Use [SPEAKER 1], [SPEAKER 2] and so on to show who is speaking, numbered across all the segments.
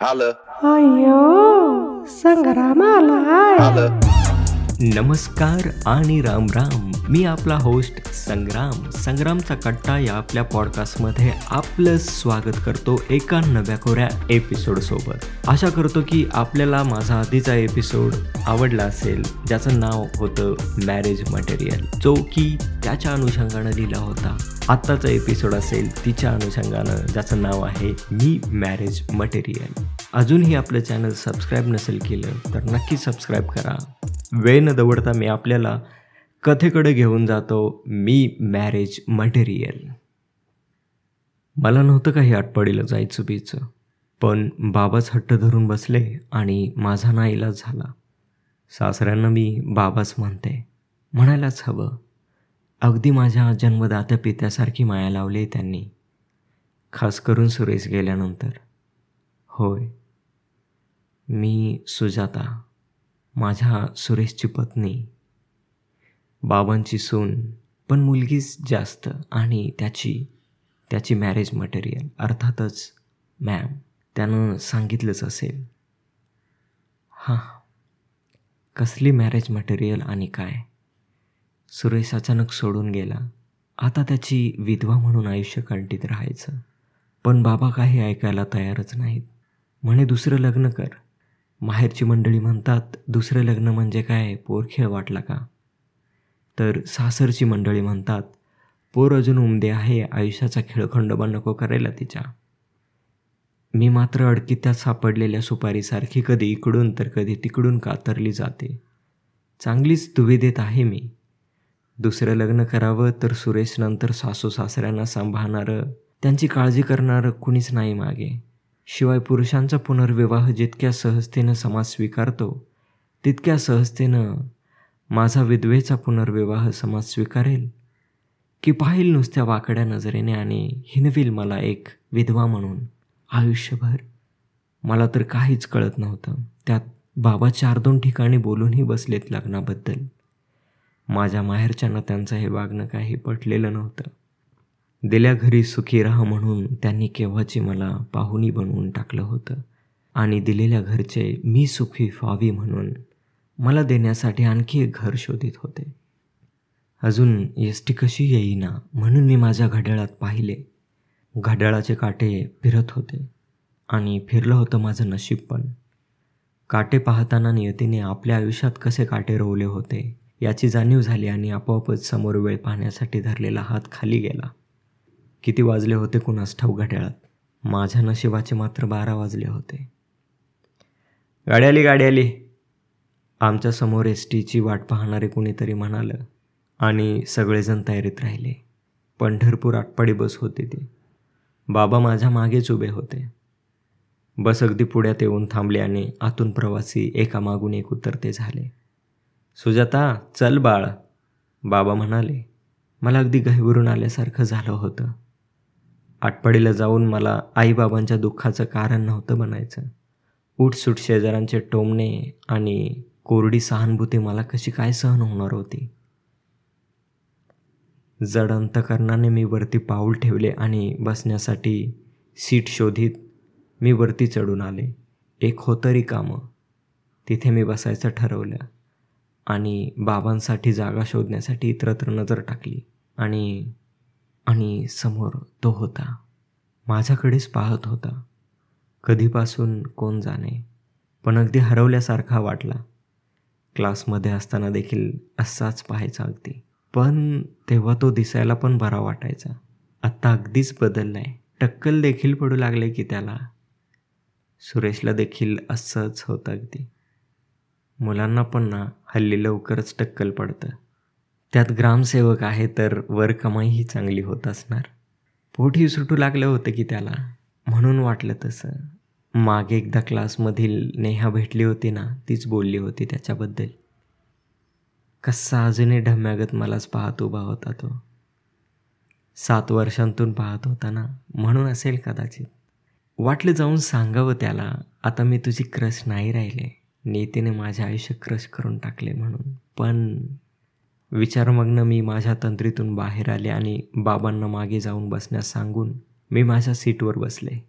[SPEAKER 1] आलं
[SPEAKER 2] अय्यो संग्राम आलाय
[SPEAKER 1] आलं
[SPEAKER 3] नमस्कार आणि राम राम. मी आपला होस्ट संग्राम. संग्रामचा कट्टा या आपल्या पॉडकास्टमध्ये आपलं स्वागत करतो एका नव्या कोऱ्या एपिसोडसोबत आशा करतो की आपल्याला माझा आधीचा एपिसोड आवडला असेल. ज्याचं नाव होतं मॅरेज मटेरियल जो की त्याच्या अनुषंगानं लिहिला होता. आत्ताचा एपिसोड असेल तिच्या अनुषंगानं ज्याचं नाव आहे मी मॅरेज मटेरियल अजूनही आपलं चॅनल सबस्क्राईब नसेल केलं तर नक्की सबस्क्राईब करा. वेळ न दवडता मी आपल्याला कथेकडे घेऊन जातो मी मॅरेज मटेरियल. मला नव्हतं काही आटपाडीला जायचं बीचं पण बाबाच हट्ट धरून बसले आणि माझा ना इलाज झाला. सासऱ्यांना मी बाबाच म्हणते म्हणायलाच हवं. अगदी माझ्या जन्मदात्या पित्यासारखी माया लावली त्यांनी खास करून सुरेश गेल्यानंतर. होय मी सुजाता माझ्या सुरेशची पत्नी. बाबांची सून पण मुलगीच जास्त आणि त्याची त्याची मॅरेज मटेरियल अर्थातच मॅम त्यानं सांगितलंच असेल. हां कसली मॅरेज मटेरियल आणि काय? सुरेश अचानक सोडून गेला. आता त्याची विधवा म्हणून आयुष्य कंटीत राहायचं. पण बाबा काही ऐकायला तयारच नाहीत. म्हणे दुसरं लग्न कर. माहेरची मंडळी म्हणतात दुसरं लग्न म्हणजे काय? पोरखेळ वाटला का? तर सासरची मंडळी म्हणतात पोर अजून उमदे आहे आयुष्याचा खेळखंडोबा नको करायला तिच्या. मी मात्र अडकित्यात सापडलेल्या सुपारीसारखी कधी इकडून तर कधी तिकडून कातरली जाते. चांगलीच दुविधेत आहे मी. दुसरं लग्न करावं तर सुरेश नंतर सासू सासऱ्यांना सांभाळणारं त्यांची काळजी करणारं कुणीच नाही मागे. शिवाय पुरुषांचा पुनर्विवाह जितक्या सहजतेनं समाज स्वीकारतो तितक्या सहजतेनं माझा विधवेचा पुनर्विवाह समाज स्वीकारेल. की पाहिल नुसत्या वाकड्या नजरेने आणि हिनविल मला एक विधवा म्हणून. आयुष्यभर मला तर काहीच कळत नव्हतं. त्यात बाबा चार दोन ठिकाणी बोलूनही बसलेत लग्नाबद्दल. माझ्या माहेरच्यांना त्यांचं हे वागणं काही पटलेलं नव्हतं. दिल्या घरी सुखी राहा म्हणून त्यांनी केव्हाची मला पाहुणी बनवून टाकलं होतं. आणि दिलेल्या घरचे मी सुखी व्हावी म्हणून मला देण्यासाठी आणखी एक घर शोधित होते. अजून एस टी कशी येईना म्हणून मी माझ्या घड्याळात पाहिले. घड्याळाचे काटे फिरत होते आणि फिरलं होतं माझं नशीब पण. काटे पाहताना नियतीने आपल्या आयुष्यात कसे काटे रोवले होते याची जाणीव झाली आणि आपोआपच समोर वेळ पाहण्यासाठी धरलेला हात खाली गेला. किती वाजले होते कुणास ठाऊ घड्याळात? माझ्या नशिबाचे मात्र बारा वाजले होते. गाडी आली गाडी आली. आमच्यासमोर एस टीची वाट पाहणारे कुणीतरी म्हणालं आणि सगळेजण तयारीत राहिले. पंढरपूर आटपाडी बस होती ती. बाबा माझ्या मागेच उभे होते. बस अगदी पुढ्यात येऊन थांबली आणि आतून प्रवासी एका मागून एक उतरते झाले. सुजाता चल बाळ. बाबा म्हणाले मला अगदी गहिवरून आल्यासारखं झालं होतं. आटपाडीला जाऊन मला आईबाबांच्या दुःखाचं कारण नव्हतं बनायचं उठसूट शेजारांचे टोमणे आणि कोरडी सहानुभूती मला कशी काय सहन होणार होती? जड अंतकरणाने मी वरती पाऊल ठेवले आणि बसण्यासाठी सीट शोधित मी वरती चढून आले. एक होतं रिकामं तिथे मी बसायचं ठरवलं आणि बाबांसाठी जागा शोधण्यासाठी इतरत्र नजर टाकली आणि आणि समोर तो होता. माझ्याकडेच पाहत होता. कधीपासून कोण जाणे पण अगदी हरवल्यासारखा वाटला. क्लासमध्ये असताना देखील असाच पाहायचा अगदी. पण तेव्हा तो दिसायला पण बरा वाटायचा. आत्ता अगदीच बदललाय. टक्कल देखील पडू लागले की त्याला. सुरेशला देखील असंच होतं अगदी. मुलांना पण ना हल्ली लवकरच टक्कल पडतं. त्यात ग्रामसेवक आहे तर वर कमाईही चांगली होत असणार. पोटही सुटू लागलं होतं की त्याला. म्हणून वाटलं तसं. मागे एकदा क्लासमधील नेहा भेटली होती ना तीच बोलली होती त्याच्याबद्दल. कसा अजूनही ढम्यागत मलाच पाहत उभा होता तो. सात वर्षांतून पाहत होता ना म्हणून असेल कदाचित. वाटलं जाऊन सांगावं त्याला आता मी तुझी क्रश नाही राहिले. नेतेने माझे आयुष्य क्रश करून टाकले म्हणून. पण विचारमग्न मी माझ्या तंत्रीतून बाहेर आले आणि बाबांना मागे जाऊन बसण्यास सांगून मी माझ्या सीटवर बसले.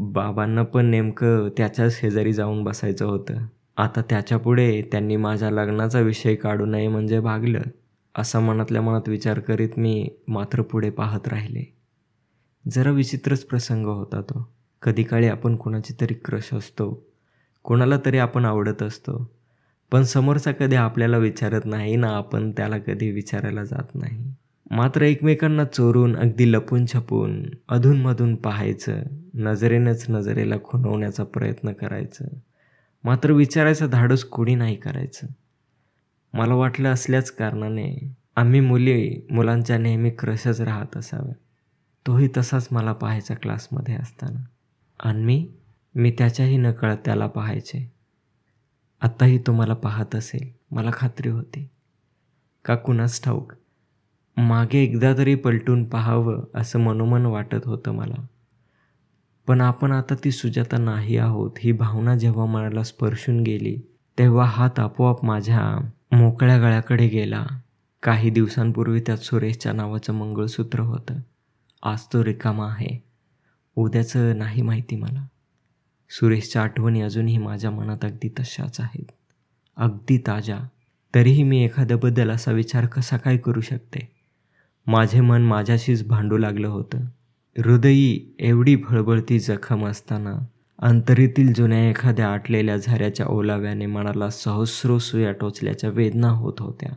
[SPEAKER 3] बाबांना पण नेमकं त्याच्याच शेजारी जाऊन बसायचं होतं. आता त्याच्यापुढे त्यांनी माझ्या लग्नाचा विषय काढू नये म्हणजे भागलं असा मनातल्या मनात विचार करीत मी मात्र पुढे पाहत राहिले. जरा विचित्रच प्रसंग होता तो. कधी काळी आपण कोणाची तरी क्रश असतो कोणाला तरी आपण आवडत असतो पण समोरचा कधी आपल्याला विचारत नाही ना आपण त्याला कधी विचारायला जात नाही. मात्र एकमेकांना चोरून अगदी लपून छपून अधूनमधून पाहायचं नजरेनंच नजरेला खुनवण्याचा प्रयत्न करायचं. मात्र विचारायचं धाडस कोणी नाही करायचं. मला वाटलं असल्याच कारणाने आम्ही मुली मुलांच्या नेहमी क्रशच राहत असाव्या तोही तसाच मला पाहायचा क्लासमध्ये असताना. आणि मी मी त्याच्याही नकळत त्याला पाहायचे. आत्ताही तो मला पाहत असेल. मला खात्री होती. का कुणास ठाऊक. मागे एकदा तरी पलटून पाहावं असं मनोमन वाटत होतं मला. पण आपण आता ती सुजाता नाही आहोत ही भावना जेव्हा मनाला स्पर्शून गेली तेव्हा हात आपोआप माझ्या मोकळ्या गळ्याकडे गेला. काही दिवसांपूर्वी त्यात सुरेशच्या नावाचं मंगळसूत्र होतं. आज तो रिकामा आहे. उद्याचं नाही माहिती मला. सुरेशच्या आठवणी अजूनही माझ्या मनात अगदी तशाच आहेत. अगदी ताज्या. तरीही मी एखाद्याबद्दल असा विचार कसा काय करू शकते? माझे मन माझ्याशीच भांडू लागलं होतं. हृदयी एवढी भळबळती जखम असताना अंतरीतील जुन्या एखाद्या आटलेल्या झऱ्याच्या ओलाव्याने मनाला सहस्रो सुया टोचल्याच्या वेदना होत होत्या.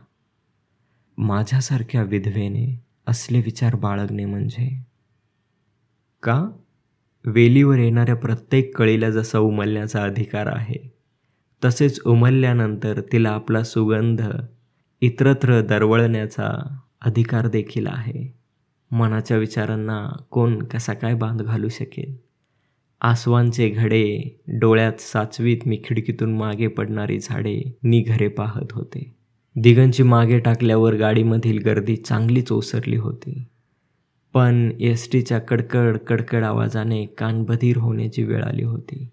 [SPEAKER 3] माझ्यासारख्या विधवेने असले विचार बाळगणे म्हणजे? का? वेलीवर येणाऱ्या प्रत्येक कळीला जसा उमलण्याचा अधिकार आहे तसेच उमलल्यानंतर तिला आपला सुगंध इतरत्र दरवळण्याचा अधिकार देखील आहे. मनाच्या विचारांना कोण कसा काय बांध घालू शकेल? आसवांचे घडे डोळ्यात साचवीत मी खिडकीतून मागे पडणारी झाडे निघरे पाहत होते. दिगंची मागे टाकल्यावर गाडीमधील गर्दी चांगलीच ओसरली होती. पण एस टीच्या कडकड कडकड आवाजाने कानबधीर होण्याची वेळ आली होती.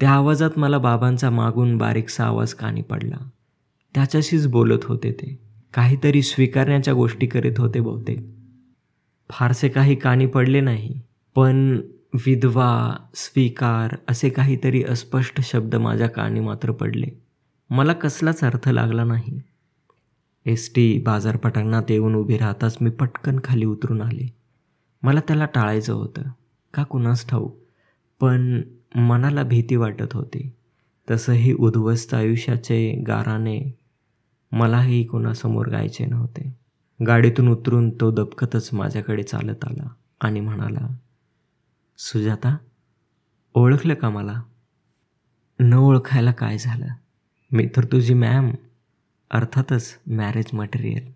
[SPEAKER 3] त्या आवाजात मला बाबांचा मागून बारीकसा आवाज कानी पडला. त्याच्याशीच बोलत होते ते. काहीतरी स्वीकारण्याच्या गोष्टी करीत होते बहुतेक. फारसे काही कानी पडले नाही पण विधवा स्वीकार असे काहीतरी अस्पष्ट शब्द माझ्या कानी मात्र पडले. मला कसलाच अर्थ लागला नाही. एस टी बाजारपटांगणात येऊन उभी राहताच मी पटकन खाली उतरून आले. मला त्याला टाळायचं होतं. का कुणास ठाऊ पण मनाला भीती वाटत होती. तसंही उद्ध्वस्त आयुष्याचे गाराने मलाही कोणासमोर गायचे नव्हते. गाडीतून उतरून तो दबकतच माझ्याकडे चालत आला आणि म्हणाला सुजाता ओळखलं का मला? न ओळखायला काय झालं? मी तर तुझी मॅम. अर्थातच मॅरेज मटेरियल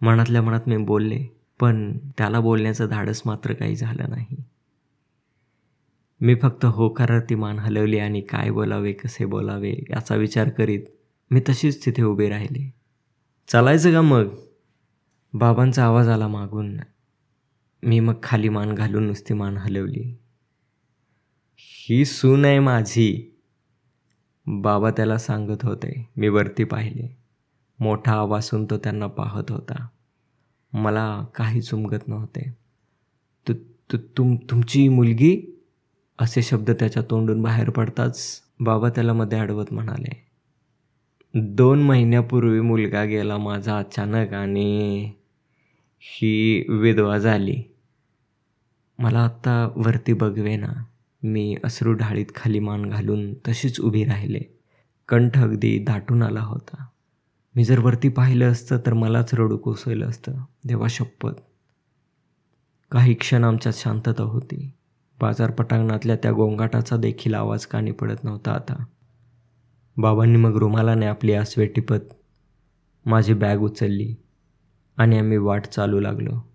[SPEAKER 3] मनातल्या मनात मी बोलले पण त्याला बोलण्याचं धाडस मात्र काही झालं नाही. मी फक्त होकारार्थी मान हलवली आणि काय बोलावे कसे बोलावे याचा विचार करीत मी तशीच तिथे उभे राहिले. चालायचं का मग? बाबांचा आवाज आला मागून. मी मग खाली मान घालून नुसती मान हलवली. ही सून आहे माझी. बाबा त्याला सांगत होते मी वरती पाहिले. मोठा आवासून तो त्यांना पाहत होता. मला काही चुमगत नव्हते. तु तु तुम तुमची मुलगी? असे शब्द त्याच्या तोंडून बाहेर पडताच बाबा त्याला मध्ये अडवत म्हणाले. दोन महिन्यापूर्वी मुलगा गेला माझा अचानक आणि ही विधवा झाली. मला आत्ता वरती बघवे ना मी अश्रू ढाळीत खाली मान घालून तशीच उभी राहिले. कंठ अगदी दाटून आला होता. मी जर वरती पाहिलं असतं तर मलाच रडू कोसळलं असतं. देवा शपथ. काही क्षण आमच्यात शांतता होती. बाजार पटांगणातल्या त्या गोंगाटाचा देखील आवाज कानी पडत नव्हता आता. बाबांनी मग रुमालाने आपली आसवे टिपत माझी बॅग उचलली आणि आम्ही वाट चालू लागलो.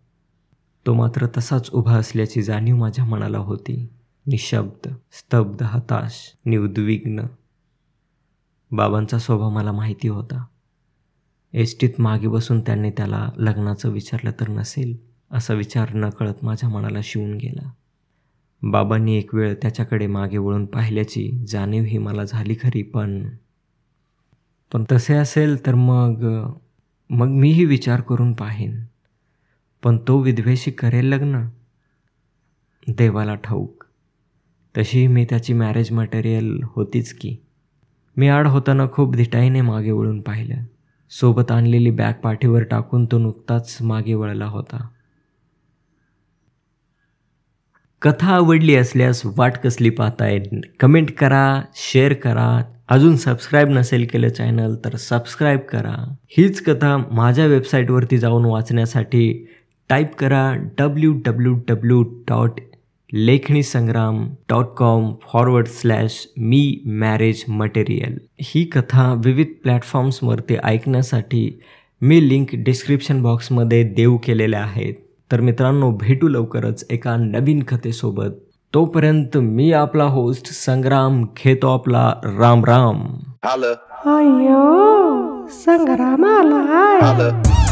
[SPEAKER 3] तो मात्र तसाच उभा असल्याची जाणीव माझ्या मनाला होती. निशब्द स्तब्ध हताश निउद्विग्न बाबांचा स्वभाव मला माहिती होता. एस टीत मागे बसून त्यांनी त्याला लग्नाचं विचारलं तर नसेल असा विचार नकळत माझ्या मनाला शिवून गेला. बाबांनी एक वेळ त्याच्याकडे मागे वळून पाहिल्याची जाणीव ही मला झाली खरी पण पण तसे असेल तर मग मग मीही विचार करून पाहीन. पण तो विधवेशी करेल लग्न? देवाला ठाऊक. तशी मी त्याची मॅरेज मटेरियल होतीच की. मी आड होताना खूप धिटाईने मागे वळून पाहिलं. सोबत आणलेली बॅग पाठीवर टाकून तो नुकताच मागे वळला होता. कथा आवडली असल्यास वाट कसली पाहताय कमेंट करा शेअर करा. अजून सबस्क्राईब नसेल केलं चॅनल तर सबस्क्राईब करा. हीच कथा माझ्या वेबसाईटवरती जाऊन वाचण्यासाठी टाईप करा W W W dot Lekhani Sangram dot com forward slash मी मॅरेज मटेरियल. ही कथा विविध प्लॅटफॉर्म्सवरती ऐकण्यासाठी मी लिंक डिस्क्रिप्शन बॉक्समध्ये देऊ केलेल्या आहेत. तर मित्रांनो भेटू लवकरच एका नवीन कथेसोबत. तोपर्यंत मी आपला होस्ट संग्राम खेतो आपला राम राम.
[SPEAKER 1] Holla,
[SPEAKER 2] अय्यो संग्राम
[SPEAKER 1] holla.